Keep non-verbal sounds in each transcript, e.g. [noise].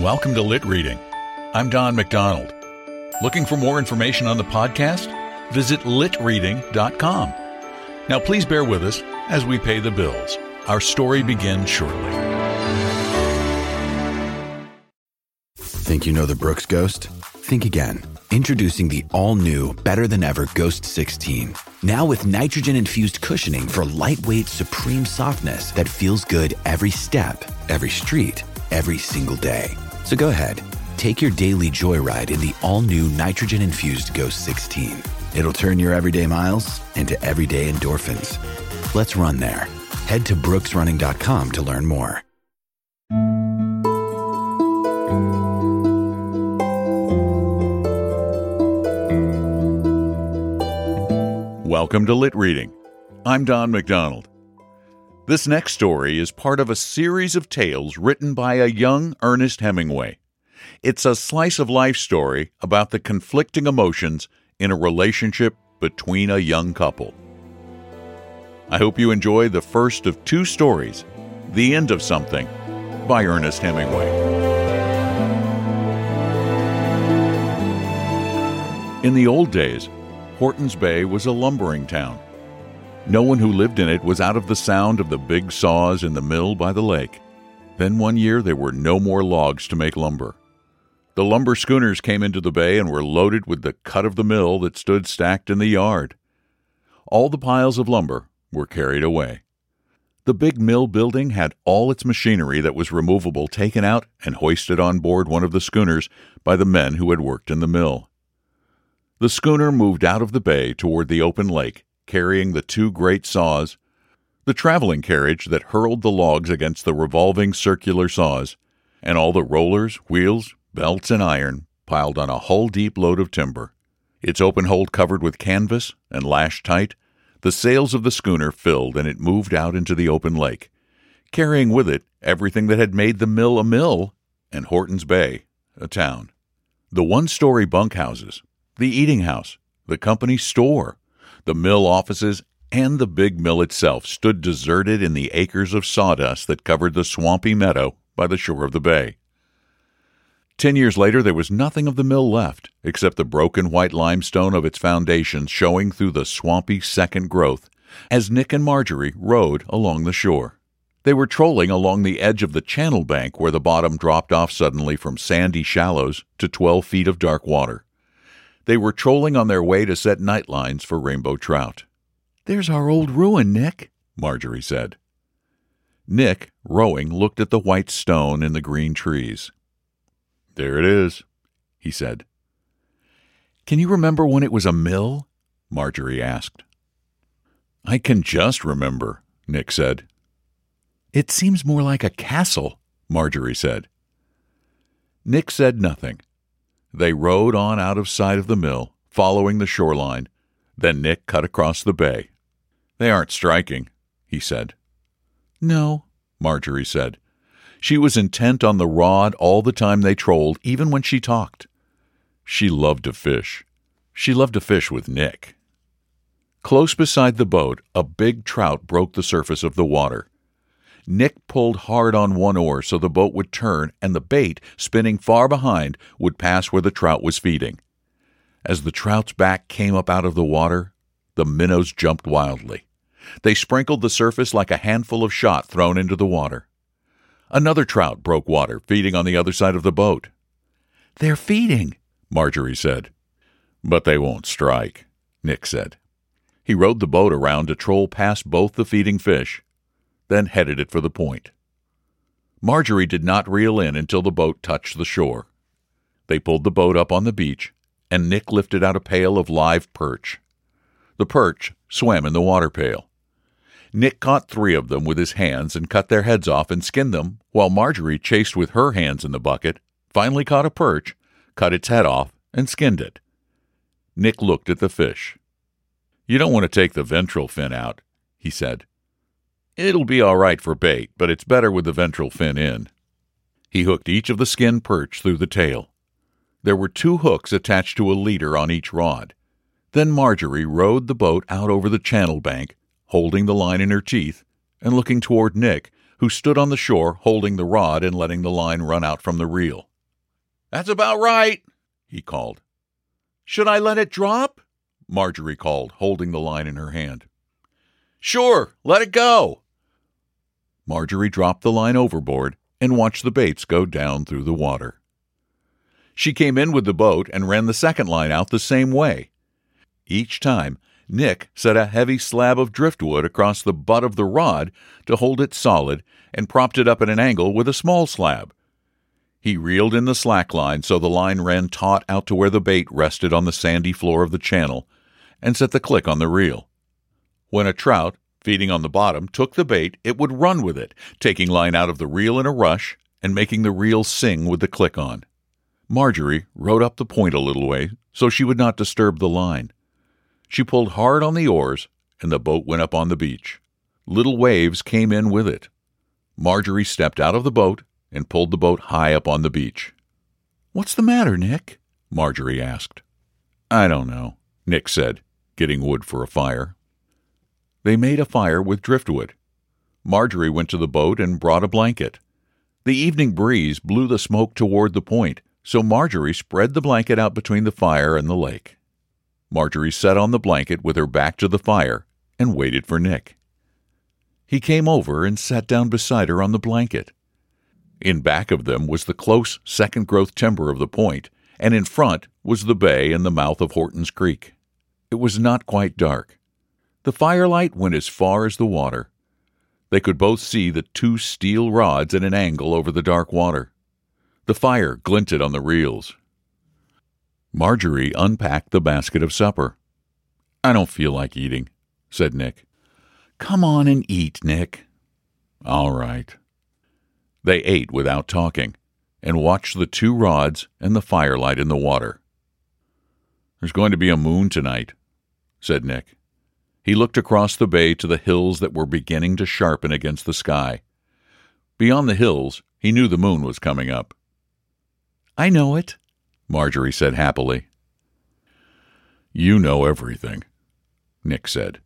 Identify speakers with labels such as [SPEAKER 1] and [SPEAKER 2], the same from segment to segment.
[SPEAKER 1] Welcome to Lit Reading. I'm Don McDonald. Looking for more information on the podcast? Visit litreading.com. Now, please bear with us as we pay the bills. Our story begins shortly.
[SPEAKER 2] Think you know the Brooks Ghost? Think again. Introducing the all new, better than ever Ghost 16. Now with nitrogen infused cushioning for lightweight, supreme softness that feels good every step, every street, every single day. So go ahead, take your daily joyride in the all new nitrogen infused Ghost 16. It'll turn your everyday miles into everyday endorphins. Let's run there. Head to brooksrunning.com to learn more.
[SPEAKER 1] Welcome to Lit Reading. I'm Don McDonald. This next story is part of a series of tales written by a young Ernest Hemingway. It's a slice of life story about the conflicting emotions in a relationship between a young couple. I hope you enjoy the first of two stories, The End of Something, by Ernest Hemingway. In the old days, Hortons Bay was a lumbering town. No one who lived in it was out of the sound of the big saws in the mill by the lake. Then one year there were no more logs to make lumber. The lumber schooners came into the bay and were loaded with the cut of the mill that stood stacked in the yard. All the piles of lumber were carried away. The big mill building had all its machinery that was removable taken out and hoisted on board one of the schooners by the men who had worked in the mill. The schooner moved out of the bay toward the open lake carrying the two great saws, the traveling carriage that hurled the logs against the revolving circular saws, and all the rollers, wheels, belts, and iron piled on a hull deep load of timber. Its open hold covered with canvas and lashed tight, the sails of the schooner filled and it moved out into the open lake, carrying with it everything that had made the mill a mill and Hortons Bay a town. The one story bunkhouses, the eating house, the company store, the mill offices and the big mill itself stood deserted in the acres of sawdust that covered the swampy meadow by the shore of the bay. Ten years later, there was nothing of the mill left except the broken white limestone of its foundations showing through the swampy second growth as Nick and Marjorie rowed along the shore. They were trolling along the edge of the channel bank where the bottom dropped off suddenly from sandy shallows to 12 feet of dark water. They were trolling on their way to set night lines for rainbow trout. There's our old ruin, Nick, Marjorie said. Nick, rowing, looked at the white stone in the green trees. There it is, he said. Can you remember when it was a mill? Marjorie asked. I can just remember, Nick said. It seems more like a castle, Marjorie said. Nick said nothing. They rowed on out of sight of the mill, following the shoreline. Then Nick cut across the bay. They aren't striking, he said. No, Marjorie said. She was intent on the rod all the time they trolled, even when she talked. She loved to fish. She loved to fish with Nick. Close beside the boat, a big trout broke the surface of the water. Nick pulled hard on one oar so the boat would turn and the bait, spinning far behind, would pass where the trout was feeding. As the trout's back came up out of the water, the minnows jumped wildly. They sprinkled the surface like a handful of shot thrown into the water. Another trout broke water, feeding on the other side of the boat. They're feeding, Marjorie said. But they won't strike, Nick said. He rowed the boat around to troll past both the feeding fish then headed it for the point. Marjorie did not reel in until the boat touched the shore. They pulled the boat up on the beach, and Nick lifted out a pail of live perch. The perch swam in the water pail. Nick caught three of them with his hands and cut their heads off and skinned them, while Marjorie chased with her hands in the bucket, finally caught a perch, cut its head off, and skinned it. Nick looked at the fish. You don't want to take the ventral fin out, he said. It'll be all right for bait, but it's better with the ventral fin in. He hooked each of the skin perch through the tail. There were two hooks attached to a leader on each rod. Then Marjorie rowed the boat out over the channel bank, holding the line in her teeth and looking toward Nick, who stood on the shore holding the rod and letting the line run out from the reel. That's about right, he called. Should I let it drop? Marjorie called, holding the line in her hand. Sure, let it go. Marjorie dropped the line overboard and watched the baits go down through the water. She came in with the boat and ran the second line out the same way. Each time, Nick set a heavy slab of driftwood across the butt of the rod to hold it solid and propped it up at an angle with a small slab. He reeled in the slack line so the line ran taut out to where the bait rested on the sandy floor of the channel and set the click on the reel. When a trout, feeding on the bottom, took the bait, it would run with it, taking line out of the reel in a rush and making the reel sing with the click on. Marjorie rowed up the point a little way so she would not disturb the line. She pulled hard on the oars, and the boat went up on the beach. Little waves came in with it. Marjorie stepped out of the boat and pulled the boat high up on the beach. What's the matter, Nick? Marjorie asked. I don't know, Nick said, getting wood for a fire. They made a fire with driftwood. Marjorie went to the boat and brought a blanket. The evening breeze blew the smoke toward the point, so Marjorie spread the blanket out between the fire and the lake. Marjorie sat on the blanket with her back to the fire and waited for Nick. He came over and sat down beside her on the blanket. In back of them was the close second growth timber of the point, and in front was the bay and the mouth of Horton's Creek. It was not quite dark. The firelight went as far as the water. They could both see the two steel rods at an angle over the dark water. The fire glinted on the reels. Marjorie unpacked the basket of supper. I don't feel like eating, said Nick. Come on and eat, Nick. All right. They ate without talking and watched the two rods and the firelight in the water. There's going to be a moon tonight, said Nick. He looked across the bay to the hills that were beginning to sharpen against the sky. Beyond the hills, he knew the moon was coming up. I know it, Marjorie said happily. You know everything, Nick said.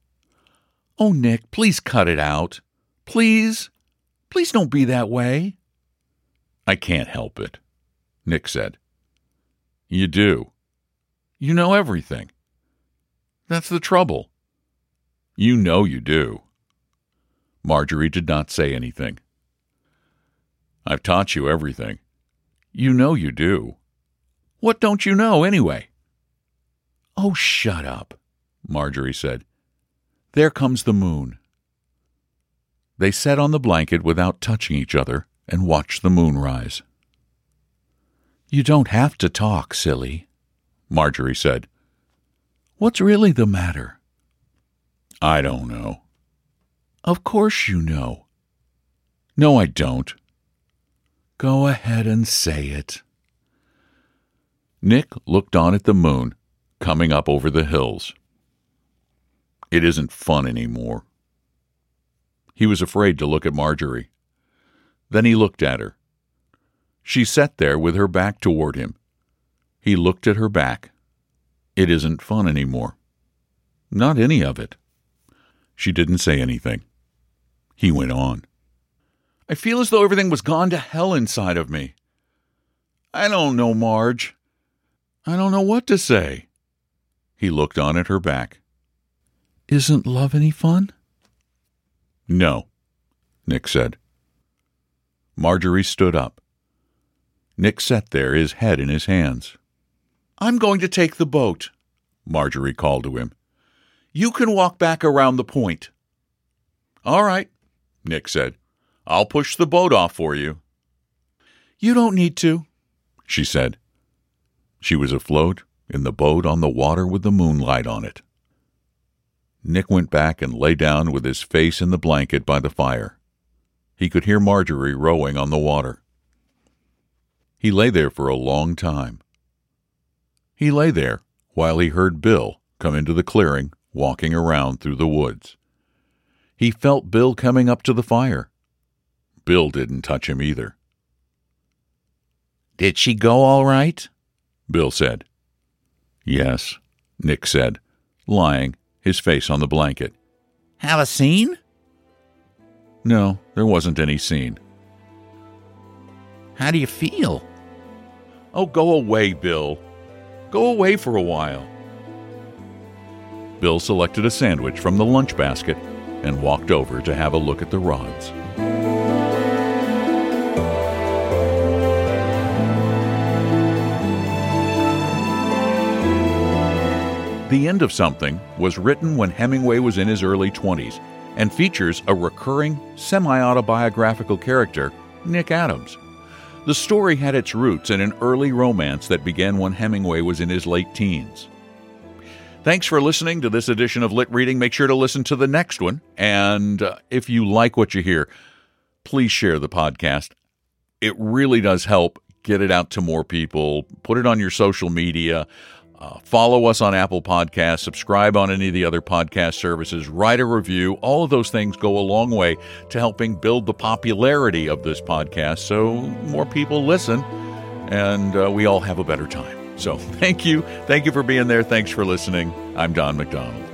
[SPEAKER 1] Oh, Nick, please cut it out. Please. Please don't be that way. I can't help it, Nick said. You do. You know everything. That's the trouble. You know you do. Marjorie did not say anything. I've taught you everything. You know you do. What don't you know, anyway? Oh, shut up, Marjorie said. There comes the moon. They sat on the blanket without touching each other and watched the moon rise. You don't have to talk, silly, Marjorie said. What's really the matter? I don't know. Of course you know. No, I don't. Go ahead and say it. Nick looked on at the moon coming up over the hills. It isn't fun anymore. He was afraid to look at Marjorie. Then he looked at her. She sat there with her back toward him. He looked at her back. It isn't fun anymore. Not any of it. She didn't say anything. He went on. I feel as though everything was gone to hell inside of me. I don't know, Marge. I don't know what to say. He looked on at her back. Isn't love any fun? No, Nick said. Marjorie stood up. Nick sat there, his head in his hands. I'm going to take the boat, Marjorie called to him. You can walk back around the point. All right, Nick said. I'll push the boat off for you. You don't need to, she said. She was afloat in the boat on the water with the moonlight on it. Nick went back and lay down with his face in the blanket by the fire. He could hear Marjorie rowing on the water. He lay there for a long time. He lay there while he heard Bill come into the clearing, walking around through the woods. He felt Bill coming up to the fire. Bill didn't touch him either. Did she go all right? Bill said. Yes, Nick said, lying, his face on the blanket. Have a scene? No, there wasn't any scene.
[SPEAKER 3] How do you feel?
[SPEAKER 1] Oh, go away, Bill. Go away for a while. Bill selected a sandwich from the lunch basket and walked over to have a look at the rods. The End of Something was written when Hemingway was in his early 20s and features a recurring, semi autobiographical character, Nick Adams. The story had its roots in an early romance that began when Hemingway was in his late teens. Thanks for listening to this edition of Lit Reading. Make sure to listen to the next one. And uh, if you like what you hear, please share the podcast. It really does help get it out to more people. Put it on your social media. Uh, follow us on Apple Podcasts, subscribe on any of the other podcast services, write a review. All of those things go a long way to helping build the popularity of this podcast so more people listen and uh, we all have a better time. So [laughs] thank you. Thank you for being there. Thanks for listening. I'm Don McDonald.